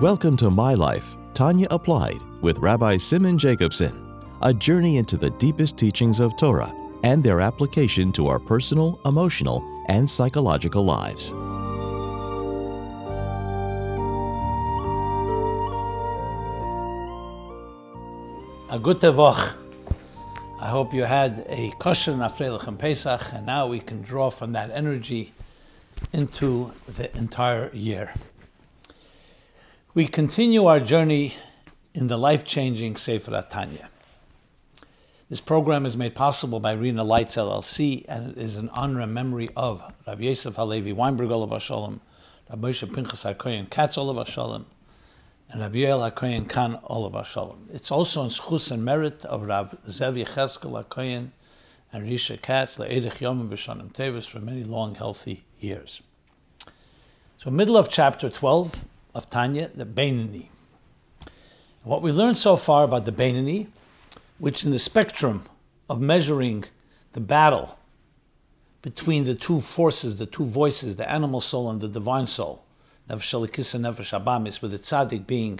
Welcome to My Life, Tanya Applied, with Rabbi Simon Jacobson, a journey into the deepest teachings of Torah and their application to our personal, emotional, and psychological lives. A good Tevach. I hope you had a kosher nafrelach and Pesach, and now we can draw from that energy into the entire year. We continue our journey in the life-changing Sefer Tanya. This program is made possible by Rena Lights LLC, and it is in honor and memory of Rabbi Yosef Halevi Weinberg Olav Shalom, Rabbi Moshe Pinchas HaKoyen Katz Olav Shalom, and Rabbi Yoel HaKoyen Khan Olav Shalom. It's also in schus and merit of Rav Zev Yecheskel HaKoyen and Risha Katz Le'edich Yom V'Shanim Tevis for many long, healthy years. So, middle of chapter 12 of Tanya, the Beinani. What we learned so far about the Beinani which in the spectrum of measuring the battle between the two forces, the two voices, the animal soul and the divine soul, Nefesh Elikis and Nefesh Abamis, with the tzaddik being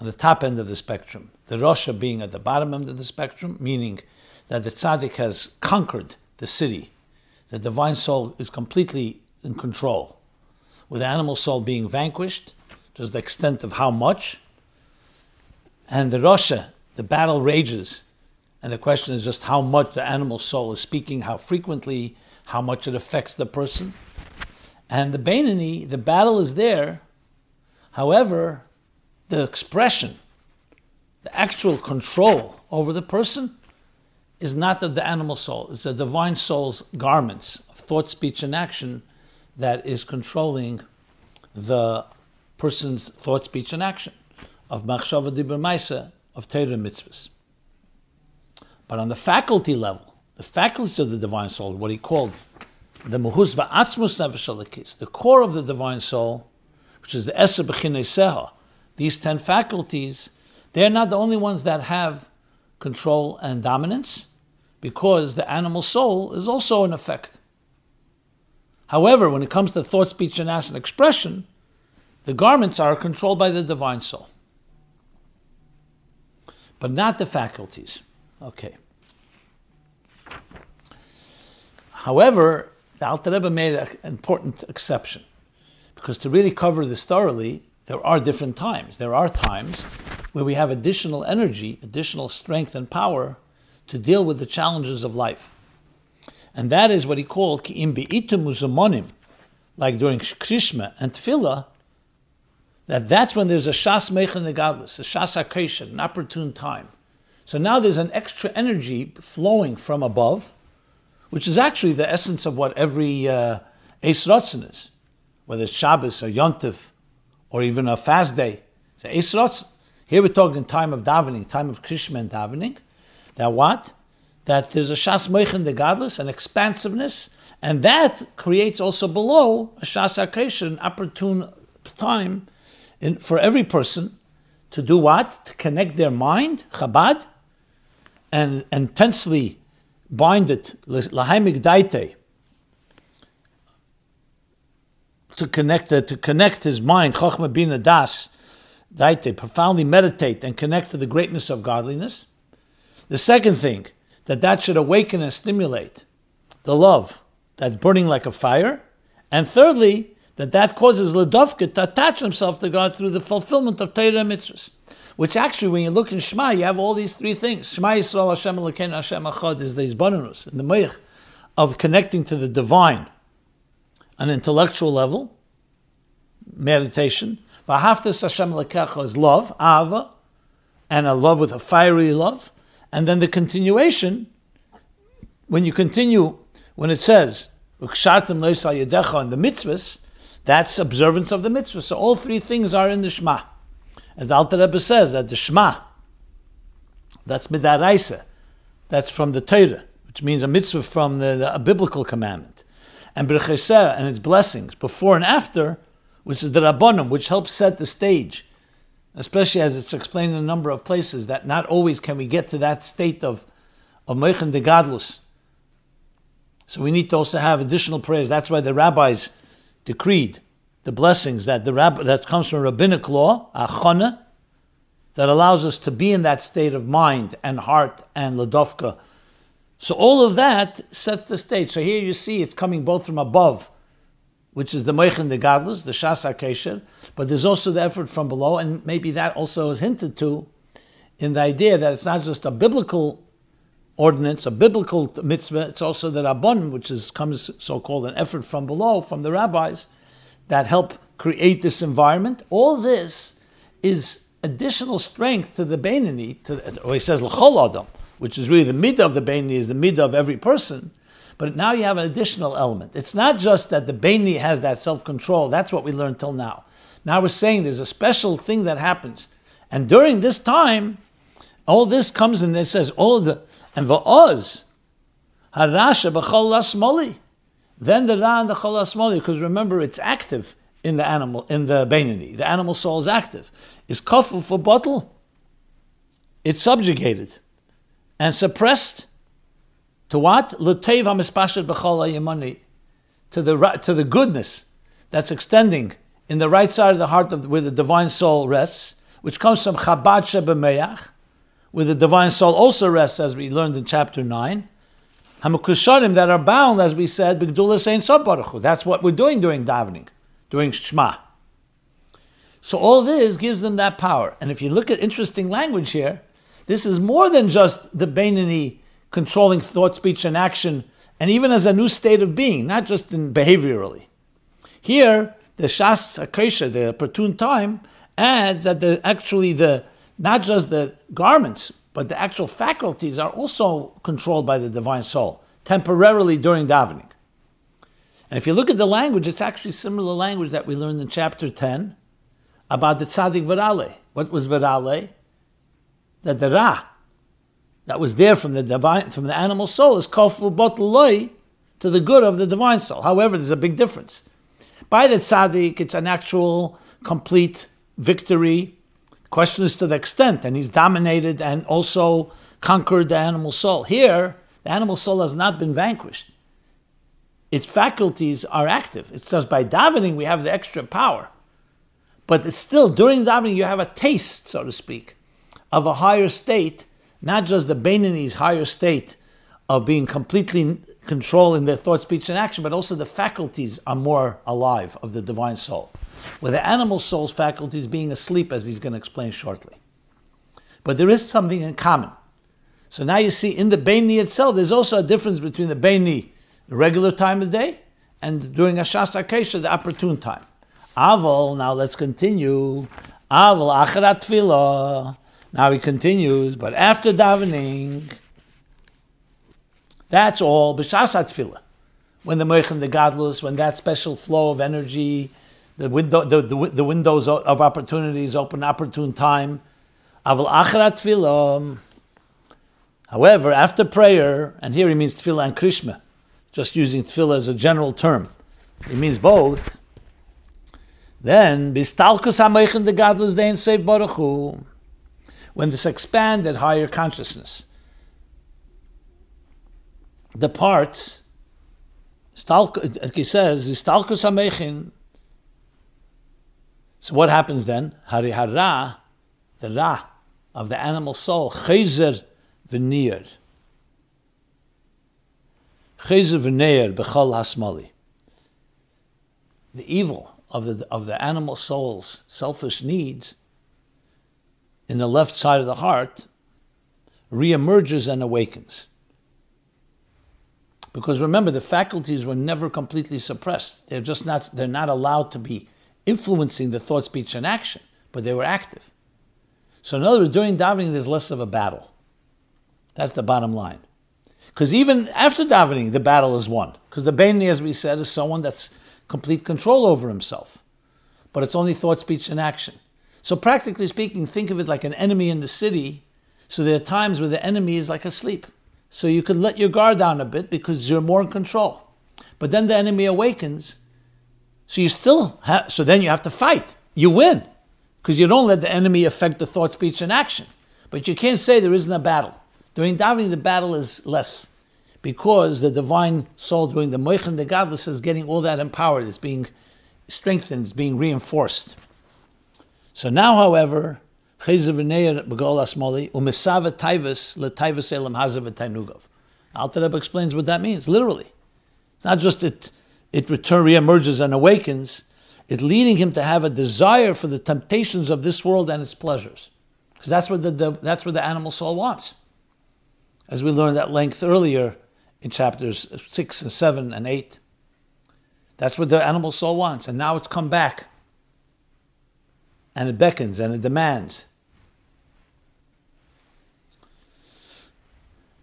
on the top end of the spectrum, the Rasha being at the bottom end of the spectrum, meaning that the tzaddik has conquered the city, the divine soul is completely in control, with the animal soul being vanquished, just the extent of how much, and the Rasha, the battle rages, and the question is just how much the animal soul is speaking, how frequently, how much it affects the person. And the Beinani, the battle is there. However, the expression, the actual control over the person is not of the animal soul. It's the divine soul's garments of thought, speech, and action that is controlling the person's thought, speech, and action of machshava dibur maisa of Torah mitzvahs. But on the faculty level, the faculties of the divine soul, what he called the muhus va'atzmus nefesh the core of the divine soul, which is the eser seha, these ten faculties, they're not the only ones that have control and dominance, because the animal soul is also in effect. However, when it comes to thought, speech, and action expression, the garments are controlled by the divine soul but not the faculties. Okay. However, the Alter Rebbe made an important exception because to really cover this thoroughly, there are different times. There are times where we have additional energy, additional strength and power to deal with the challenges of life. And that is what he called ki'im be'itum uzamonim, like during Krishma and Tefillah, that that's when there's a shas mechan the gadlus, a shas akesha, an opportune time. So now there's an extra energy flowing from above, which is actually the essence of what every uh, is, whether it's Shabbos or Yontif or even a fast day. So Eis Ratzin. Here we're talking time of davening, time of Krishma and davening. That what? That there's a shas mechan the gadlus, an expansiveness, and that creates also below a shas akesha, an opportune time in, for every person to do what? To connect their mind, Chabad, and intensely bind it, lahaimik daite, to connect uh, to connect his mind, Chochma Bina Das, daite, profoundly meditate and connect to the greatness of godliness. The second thing, that that should awaken and stimulate the love that's burning like a fire. And thirdly, that that causes Ladovka to attach himself to God through the fulfillment of Torah mitzvahs. Which actually, when you look in Shema, you have all these three things. Shema Yisrael Hashem Elokeinu Hashem Echad is the Izbananus, in the Meich, of connecting to the divine an intellectual level, meditation. Vahaftas Hashem Elokecha is love, Ava, and a love with a fiery love. And then the continuation, when you continue, when it says, in the mitzvahs, that's observance of the mitzvah. So all three things are in the Shema. As the Alter Rebbe says, that the Shema, that's midaraisa, that's from the Torah, which means a mitzvah from the, the a biblical commandment. And Bercheseh and its blessings, before and after, which is the Rabbanim, which helps set the stage, especially as it's explained in a number of places, that not always can we get to that state of, of Meichen de Gadlus. So we need to also have additional prayers. That's why the rabbis decreed the blessings that the that comes from rabbinic law, achana, that allows us to be in that state of mind and heart and ladovka. So all of that sets the stage. So here you see it's coming both from above, which is the Meichin the Gadlus, the Shas HaKesher, but there's also the effort from below, and maybe that also is hinted to in the idea that it's not just a biblical ordinance, a biblical mitzvah, it's also the Rabbon, which is comes so-called an effort from below, from the rabbis, that help create this environment. All this is additional strength to the Beinani, to, or he says l'chol adam, which is really the midah of the Beinani, is the midah of every person. But now you have an additional element. It's not just that the Beinani has that self-control. That's what we learned till now. Now we're saying there's a special thing that happens. And during this time, all this comes and it says, all the, and va'oz, harasha b'chol lasmoli. Then the ra and the chol lasmoli, because remember, it's active in the animal, in the Beinani. The animal soul is active. Is kafel for bottle? It's subjugated and suppressed to what? L'teiv hamispashet b'chol. To the, to the goodness that's extending in the right side of the heart of where the divine soul rests, which comes from Chabad Shebemeach, where the divine soul also rests, as we learned in chapter 9. Hamakusharim that are bound, as we said, B'gdula Sein Baruch That's what we're doing during davening, during Shema. So all this gives them that power. And if you look at interesting language here, this is more than just the Beinani controlling thought, speech, and action, and even as a new state of being, not just in behaviorally. Here, the Shas Akesha, the opportune time, adds that the actually the not just the garments, but the actual faculties are also controlled by the divine soul temporarily during davening. And if you look at the language, it's actually similar language that we learned in chapter 10 about the tzaddik virale. What was virale? That the ra, that was there from the divine, from the animal soul, is kofu botloi to the good of the divine soul. However, there's a big difference. By the tzaddik, it's an actual complete victory. Question is to the extent, and he's dominated and also conquered the animal soul. Here, the animal soul has not been vanquished. Its faculties are active. It says by davening we have the extra power. But it's still, during davening, you have a taste, so to speak, of a higher state not just the Beinani's higher state of being completely control in their thought, speech, and action, but also the faculties are more alive of the divine soul. Where the animal soul's faculties being asleep, as he's going to explain shortly. But there is something in common. So now you see in the Beini itself, there's also a difference between the Beini, the regular time of day, and during Ashas Akesha, the opportune time. Aval, now let's continue. Aval, Acharat Tfilah. Now he continues, but after davening, that's all b'shasat tefillah. When the moichin, the gadlus, when that special flow of energy, the window, the, the, the windows of opportunities open, opportune time. However, after prayer, and here he means tefillah and krishma, just using tefillah as a general term, it means both. Then bistalkus hameichin the gadlus save when this expanded higher consciousness departs, he says, So what happens then? Harihara, the Ra of the animal soul, Chezer v'nir. Chezer v'nir b'chol hasmali. The evil of the, of the animal soul's selfish needs in the left side of the heart reemerges and awakens. Because remember, the faculties were never completely suppressed. They're just not, they're not allowed to be influencing the thought, speech, and action, but they were active. So, in other words, during davening, there's less of a battle. That's the bottom line. Because even after davening, the battle is won. Because the Baini, as we said, is someone that's complete control over himself. But it's only thought, speech, and action. So, practically speaking, think of it like an enemy in the city. So, there are times where the enemy is like asleep. So, you could let your guard down a bit because you're more in control. But then the enemy awakens. So, you still so then you have to fight. You win because you don't let the enemy affect the thought, speech, and action. But you can't say there isn't a battle. During davening, the battle is less because the divine soul during the moichin, the gadlus, is getting all that empowered. It's being strengthened, it's being reinforced. So now, however, Alter Rebbe explains what that means, literally. It's not just it, it return, re-emerges and awakens, it's leading him to have a desire for the temptations of this world and its pleasures. Because that's what the, the, that's what the animal soul wants. As we learned at length earlier in chapters 6 and 7 and 8. That's what the animal soul wants. And now it's come back. And it beckons and it demands.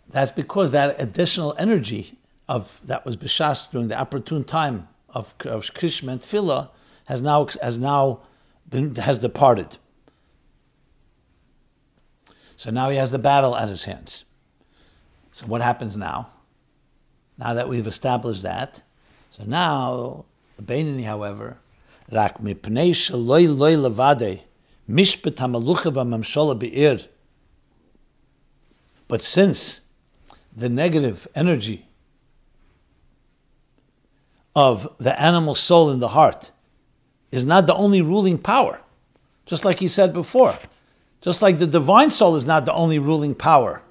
That's because that additional energy of that was bishas during the opportune time of, of Krishma and Tefillah has now has now been, has departed. So now he has the battle at his hands. So what happens now? Now that we've established that, so now the Beinani, however, rak mipnei loy levade be'ir. But since the negative energy of the animal soul in the heart is not the only ruling power, just like he said before, just like the divine soul is not the only ruling power.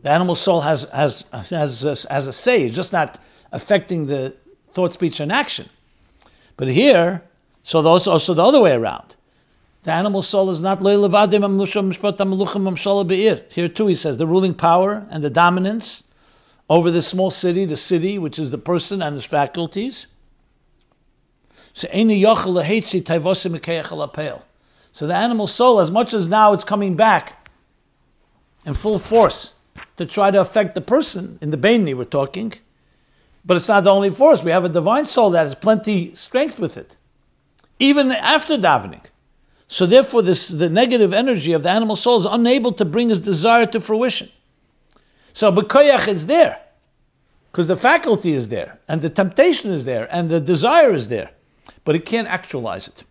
The animal soul has, has, has, has a say, it's just not affecting the thought, speech, and action. But here, so also, also the other way around. The animal soul is not Here too, he says, the ruling power and the dominance over the small city, the city, which is the person and his faculties. So the animal soul, as much as now it's coming back in full force to try to affect the person, in the Baini we're talking, but it's not the only force. We have a divine soul that has plenty strength with it, even after davening. So therefore, this the negative energy of the animal soul is unable to bring his desire to fruition. So Bekoyach is there, because the faculty is there, and the temptation is there, and the desire is there, but it can't actualize it.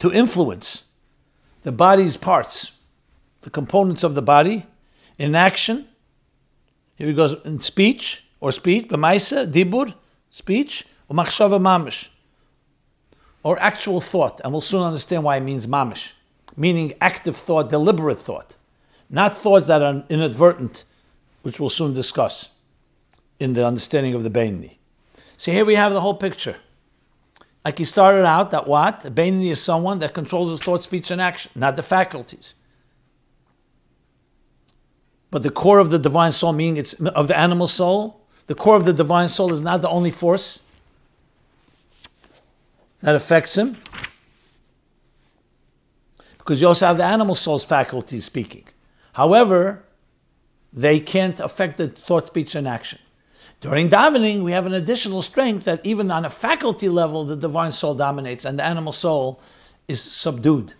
To influence the body's parts, the components of the body, in action. Here he goes in speech or speech, b'maisa, dibur, speech, or machshava mamish, or actual thought. And we'll soon understand why it means mamish, meaning active thought, deliberate thought, not thoughts that are inadvertent, which we'll soon discuss in the understanding of the Beinani. So here we have the whole picture. Like he started out, that what? A Beinani is someone that controls his thought, speech, and action, not the faculties. But the core of the divine soul, meaning it's of the animal soul, the core of the divine soul is not the only force that affects him. Because you also have the animal soul's faculty speaking. However, they can't affect the thought, speech, and action. During davening, we have an additional strength that even on a faculty level, the divine soul dominates and the animal soul is subdued,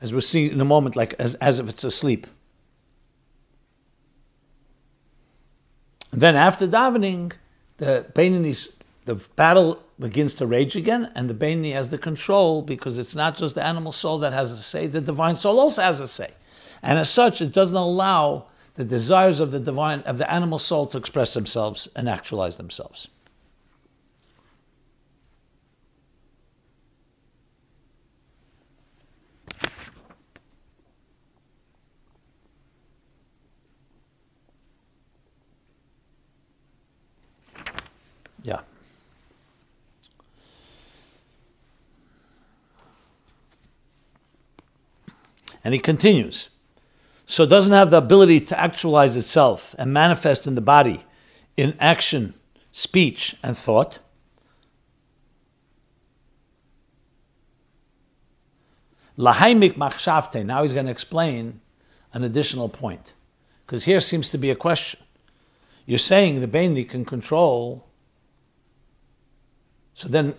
as we'll see in a moment, like as, as if it's asleep. then after davening, the Beinani's the battle begins to rage again, and the Beinani has the control because it's not just the animal soul that has a say; the divine soul also has a say, and as such, it doesn't allow the desires of the divine of the animal soul to express themselves and actualize themselves. And he continues. So it doesn't have the ability to actualize itself and manifest in the body in action, speech, and thought. Machshavte. Now he's going to explain an additional point. Because here seems to be a question. You're saying the Beinani can control so then,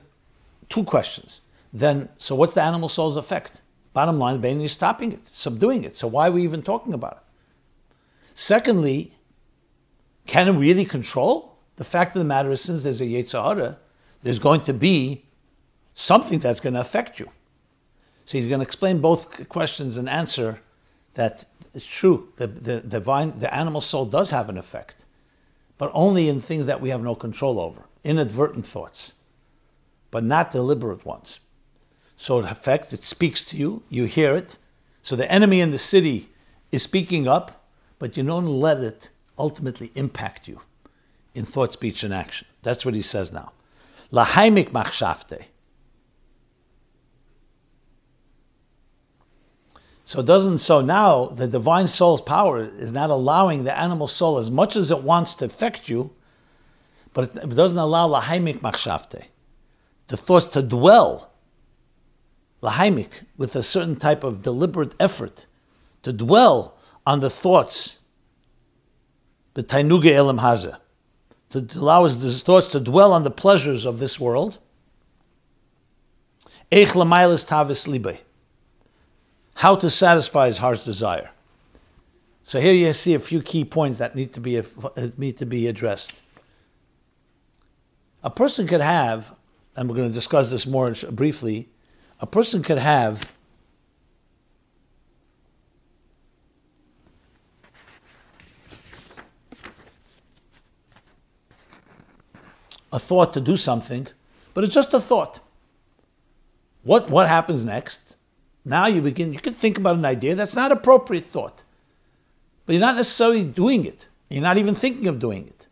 two questions. Then, so what's the animal soul's effect? Bottom line, the Beinani is stopping it, subduing it. So why are we even talking about it? Secondly, can it really control? The fact of the matter is, since there's a Yetzer Hara, there's going to be something that's going to affect you. So he's going to explain both questions and answer that it's true. The, the divine, the animal soul does have an effect. but only in things that we have no control over, inadvertent thoughts, but not deliberate ones. So it affects, it speaks to you, you hear it. So the enemy in the city is speaking up, but you don't let it ultimately impact you in thought, speech, and action. That's what he says now. Lahaimik machshavte. So doesn't so now the divine soul's power is not allowing the animal soul as much as it wants to affect you, but it doesn't allow lahaimik machshavte, the thoughts to dwell lahaimik with a certain type of deliberate effort to dwell on the thoughts, but tainuge elam haza, to allow his thoughts to dwell on the pleasures of this world. Eich lamailis tavis libe how to satisfy his heart's desire. So here you see a few key points that need to be, need to be addressed. A person could have, and we're going to discuss this more briefly, a person could have a thought to do something, but it's just a thought. What, what happens next? Now you begin, you can think about an idea that's not appropriate thought. But you're not necessarily doing it. You're not even thinking of doing it.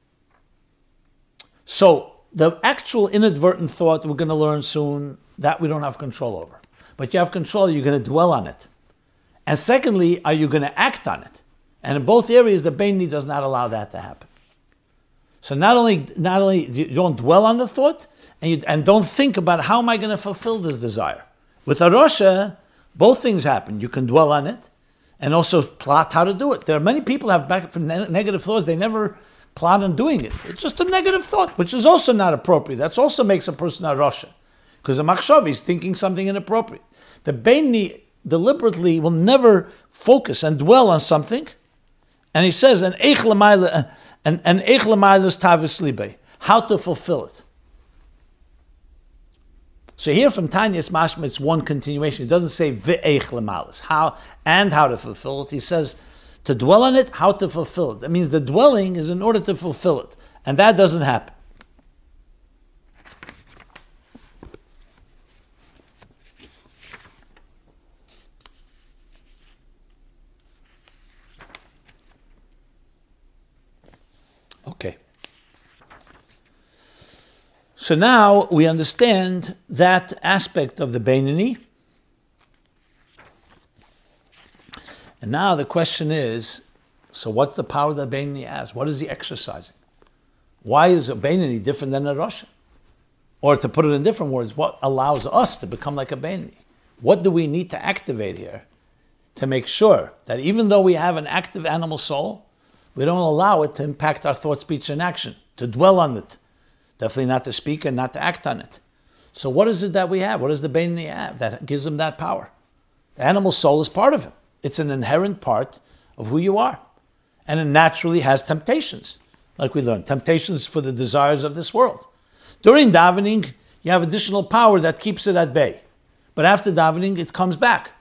So the actual inadvertent thought we're going to learn soon, that we don't have control over. But you have control, you're going to dwell on it. And secondly, are you going to act on it? And in both areas, the Baini does not allow that to happen. So not only not only you don't dwell on the thought, and, you, and don't think about how am I going to fulfill this desire. With a Rosha, both things happen. You can dwell on it and also plot how to do it. There are many people have back from ne- negative thoughts. They never plan on doing it. It's just a negative thought, which is also not appropriate. That also makes a person a. Because the machshav is thinking something inappropriate. The Baini deliberately will never focus and dwell on something. And he says, and and and how to fulfill it. So here from Tanya's mashma, it's one continuation. It doesn't say ve'eich lemalis, how and how to fulfill it. He says to dwell on it, how to fulfill it. That means the dwelling is in order to fulfill it, and that doesn't happen. Okay. So now we understand that aspect of the Beinani. And now the question is so what's the power that Beinani has? What is he exercising? Why is a Beinani different than a Russian? Or to put it in different words, what allows us to become like a Beinani? What do we need to activate here to make sure that even though we have an active animal soul, we don't allow it to impact our thought, speech, and action, to dwell on it, Definitely not to speak and not to act on it. So what is it that we have? What does the Bainani have that gives him that power? The animal soul is part of him. It's an inherent part of who you are. And it naturally has temptations, like we learned, temptations for the desires of this world. During davening, you have additional power that keeps it at bay. But after davening, it comes back.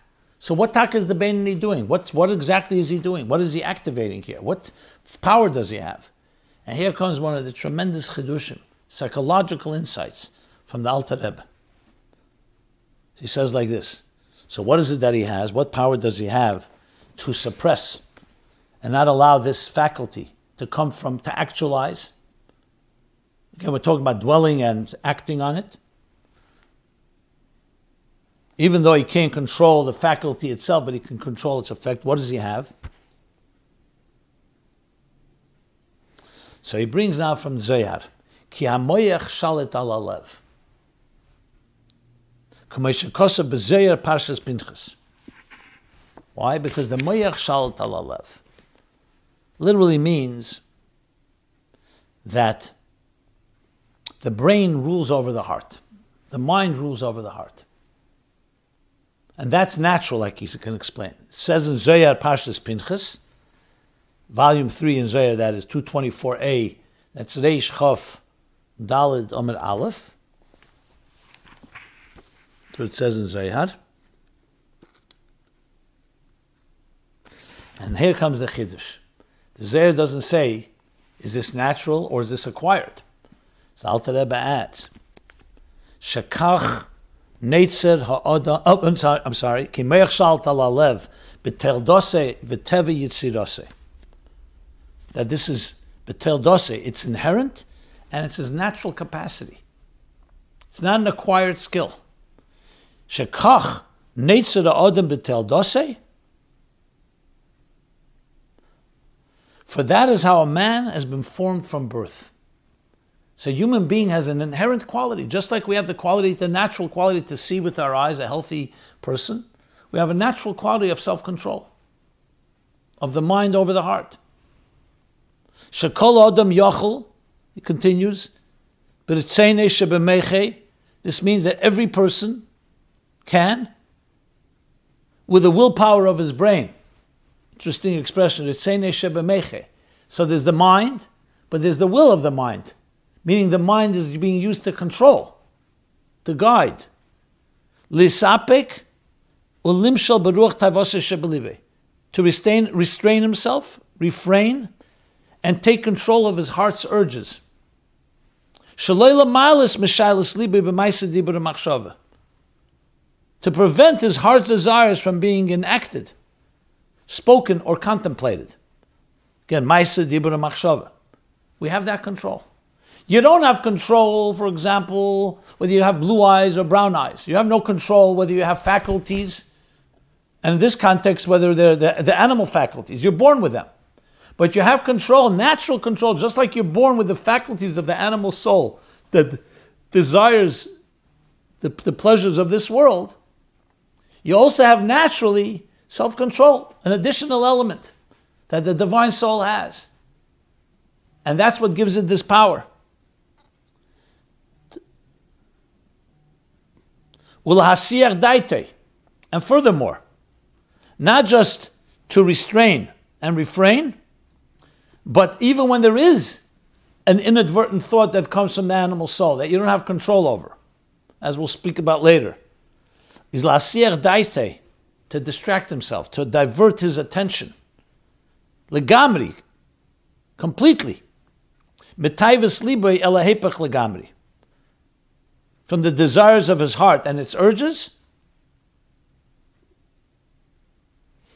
So what tak is the Bainani doing? What, what exactly is he doing? What is he activating here? What power does he have? And here comes one of the tremendous chidushim psychological insights from the Alter Rebbe. He says like this. So what is it that he has? What power does he have to suppress and not allow this faculty to come from, to actualize? Again, we're talking about dwelling and acting on it. Even though he can't control the faculty itself, but he can control its effect, what does he have? So he brings now from Zohar. Ki hamoyach shalit al alev. Parshas pinchas. Why? Because the moyach shalit al alev literally means that the brain rules over the heart. The mind rules over the heart. And that's natural, like he can explain. It says in Zohar Parshas Pinchas, volume 3 in Zohar, that is 224a, that's Reish Chof Dalid Omer Aleph. What it says in Zohar. And here comes the Chiddush. The Zohar doesn't say Is this natural or is this acquired? So Alter Rebbe adds, Shekach Netzer ha'adam, oh, I'm sorry, I'm sorry, ki meich shalt ala lev, beteldose v'teve yitzirose. That this is beteldose, it's inherent, and it's his natural capacity. It's not an acquired skill. Shekach netzer ha'adam beteldose, For that is how a man has been formed from birth. So, human being has an inherent quality, just like we have the quality, the natural quality to see with our eyes, a healthy person. We have a natural quality of self control, of the mind over the heart. Shakol Adam Yachel, he continues, but it's This means that every person can, with the willpower of his brain, interesting expression, it's So there's the mind, but there's the will of the mind meaning the mind is being used to control, to guide. Lisapek ulimshal beruach tavasa To restrain, restrain himself, refrain, and take control of his heart's urges. To prevent his heart's desires from being enacted, spoken, or contemplated. Again, maisa dibur machshava. We have that control. You don't have control, for example, whether you have blue eyes or brown eyes. You have no control whether you have faculties, and in this context, whether they're the, the animal faculties. You're born with them. But you have control, natural control, just like you're born with the faculties of the animal soul that desires the, the pleasures of this world. You also have naturally self control, an additional element that the divine soul has. And that's what gives it this power. And furthermore, not just to restrain and refrain, but even when there is an inadvertent thought that comes from the animal soul that you don't have control over, as we'll speak about later, is lasier daite, to distract himself, to divert his attention. Legamri, completely. Mitayvis libe elahepach legamri from the desires of his heart and its urges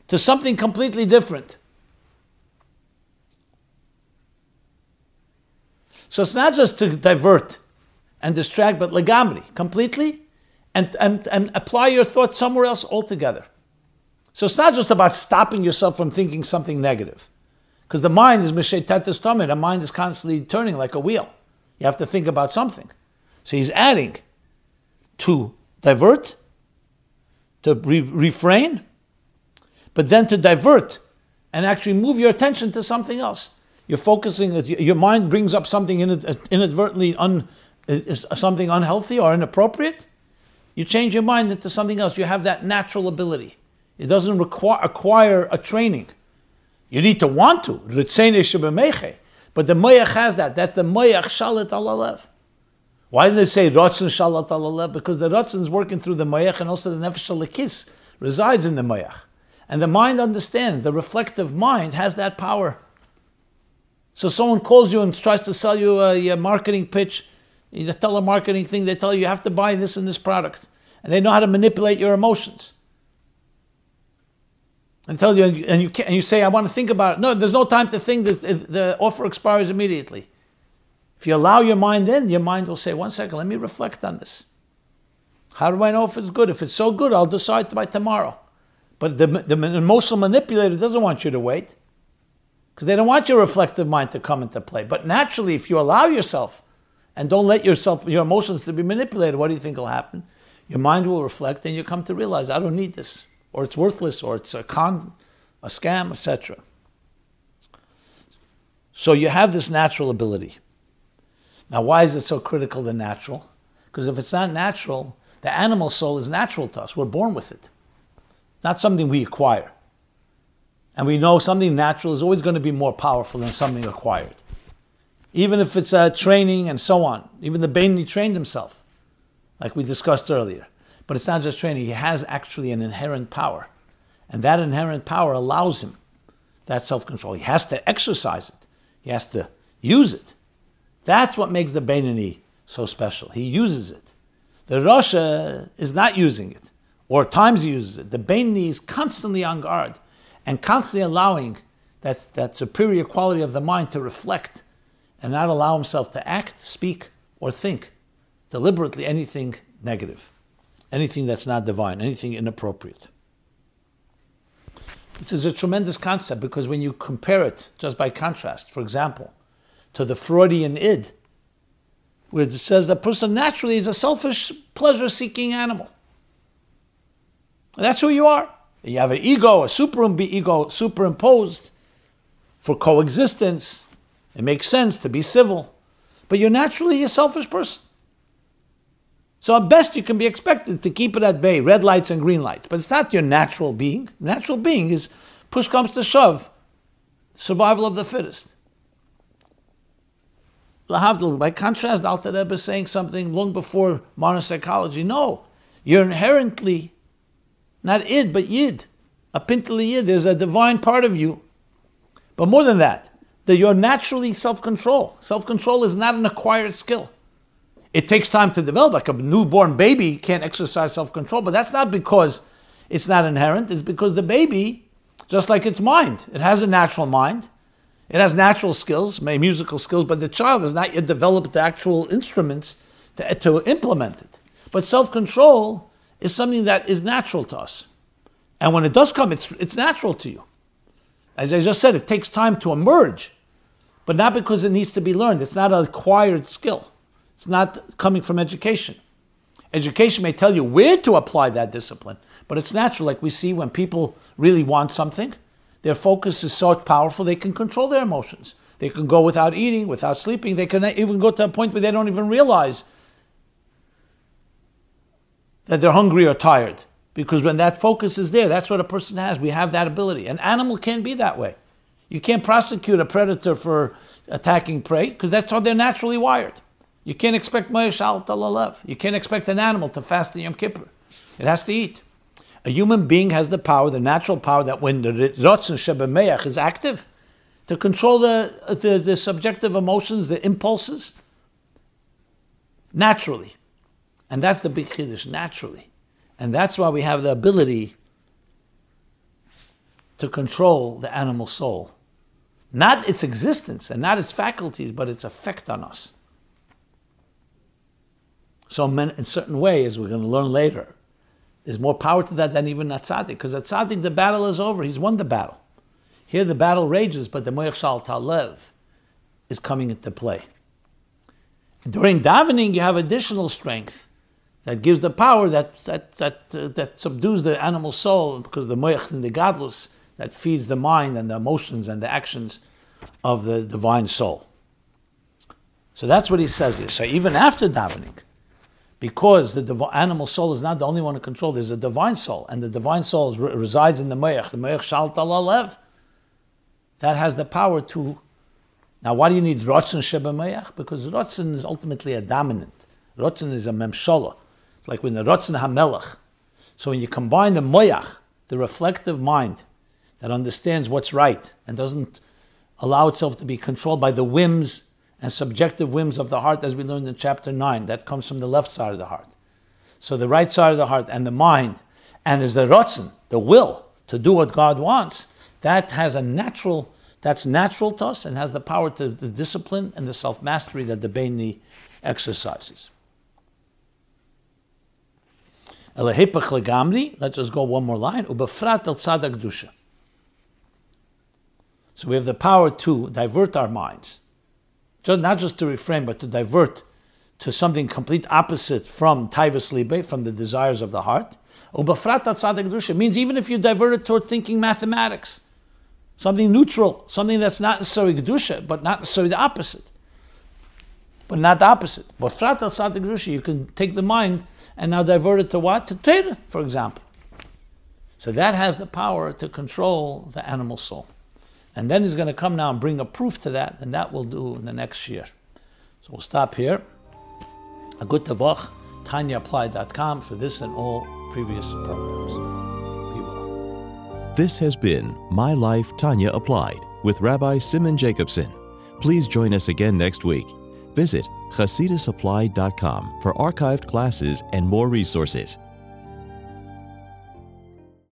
to something completely different. So it's not just to divert and distract, but legamri, completely, and, and, and apply your thoughts somewhere else altogether. So it's not just about stopping yourself from thinking something negative. Because the mind is mishetetus tamid, the mind is constantly turning like a wheel. You have to think about something. So he's adding to divert, to re- refrain, but then to divert and actually move your attention to something else. You're focusing, your mind brings up something uh, inadvertently, un, uh, uh, something unhealthy or inappropriate. You change your mind into something else. You have that natural ability. It doesn't require acquire a training. You need to want to. But the moyach has that. That's the moyach shalit alalev. Why does it say Ratzin Shalat Alaleh? Because the Ratzin is working through the Mayach and also the Nefesh Alikis resides in the Mayach. And the mind understands, the reflective mind has that power. So someone calls you and tries to sell you uh, a, a marketing pitch, the telemarketing thing, they tell you you have to buy this and this product. And they know how to manipulate your emotions. And tell you, and you, and you say, I want to think about it. No, there's no time to think, the offer expires immediately. If you allow your mind in, your mind will say, one second, let me reflect on this. How do I know if it's good? If it's so good, I'll decide by tomorrow. But the, the emotional manipulator doesn't want you to wait because they don't want your reflective mind to come into play. But naturally, if you allow yourself and don't let yourself, your emotions to be manipulated, what do you think will happen? Your mind will reflect and you come to realize, I don't need this, or it's worthless, or it's a con, a scam, etc. So you have this natural ability. Now, why is it so critical to natural? Because if it's not natural, the animal soul is natural to us. We're born with it. Not something we acquire. And we know something natural is always going to be more powerful than something acquired. Even if it's uh, training and so on. Even the Baini trained himself, like we discussed earlier. But it's not just training, he has actually an inherent power. And that inherent power allows him that self control. He has to exercise it, he has to use it. That's what makes the Beinani so special. He uses it. The Rasha is not using it, or times he uses it. The Beinani is constantly on guard and constantly allowing that, that superior quality of the mind to reflect and not allow himself to act, speak, or think deliberately anything negative, anything that's not divine, anything inappropriate. Which is a tremendous concept because when you compare it, just by contrast, for example, to the Freudian id, which says that person naturally is a selfish, pleasure seeking animal. That's who you are. You have an ego, a super ego superimposed for coexistence. It makes sense to be civil. But you're naturally a selfish person. So at best you can be expected to keep it at bay, red lights and green lights. But it's not your natural being. Natural being is push comes to shove, survival of the fittest. By contrast, Alter Rebbe is saying something long before modern psychology. No, you're inherently not id, but yid, a pintali yid. There's a divine part of you. But more than that, that you're naturally self-control. Self-control is not an acquired skill. It takes time to develop. Like a newborn baby can't exercise self-control, but that's not because it's not inherent. It's because the baby, just like its mind, it has a natural mind. It has natural skills, musical skills, but the child has not yet developed the actual instruments to, to implement it. But self-control is something that is natural to us. And when it does come, it's, it's natural to you. As I just said, it takes time to emerge but not because it needs to be learned. It's not an acquired skill. It's not coming from education. Education may tell you where to apply that discipline, but it's natural. Like we see when people really want something, their focus is so powerful they can control their emotions. They can go without eating, without sleeping. They can even go to a point where they don't even realize that they're hungry or tired. Because when that focus is there, that's what a person has. We have that ability. An animal can't be that way. You can't prosecute a predator for attacking prey because that's how they're naturally wired. You can't expect Mayashal Talalev. You can't expect an animal to fast in Yom Kippur. It has to eat. A human being has the power, the natural power, that when the Rotzen Shebemeach is active, to control the, the, the subjective emotions, the impulses, naturally. And that's the big chiddush, naturally. And that's why we have the ability to control the animal soul. Not its existence and not its faculties, but its effect on us. So, in certain ways, we're going to learn later, there's more power to that than even at tzaddik, because at tzaddik the battle is over. He's won the battle. Here the battle rages, but the moyach shal talev is coming into play. During davening, you have additional strength that gives the power that that that uh, that subdues the animal soul, because the moyach and the gadlus that feeds the mind and the emotions and the actions of the divine soul. So that's what he says here. So even after davening, because the div- animal soul is not the only one to control, there's a divine soul, and the divine soul re- resides in the Me'ach, the Me'ach Shalt Lev. That has the power to. Now, why do you need Rotzen Sheba Me'ach? Because Rotzen is ultimately a dominant. Rotzen is a Memshola. It's like when the Rotzen HaMelech. So when you combine the Moyach, the reflective mind, that understands what's right and doesn't allow itself to be controlled by the whims and subjective whims of the heart, as we learned in chapter 9. That comes from the left side of the heart. So the right side of the heart and the mind, and is the rotzen, the will to do what God wants, that has a natural, that's natural to us and has the power to the discipline and the self mastery that the Beinani exercises. Let's just go one more line. So we have the power to divert our minds, just, not just to refrain, but to divert to something complete opposite from taivas libe, from the desires of the heart. Ubafrat means even if you divert it toward thinking mathematics, something neutral, something that's not necessarily gedusha, but not necessarily the opposite, but not the opposite. But you can take the mind and now divert it to what? To Torah, for example. So that has the power to control the animal soul. And then he's going to come now and bring a proof to that, and that we'll do in the next year. So we'll stop here. A good tavoch, tanyaapplied.com for this and all previous programs. This has been My Life Tanya Applied with Rabbi Simon Jacobson. Please join us again next week. Visit HasidusApply.com for archived classes and more resources.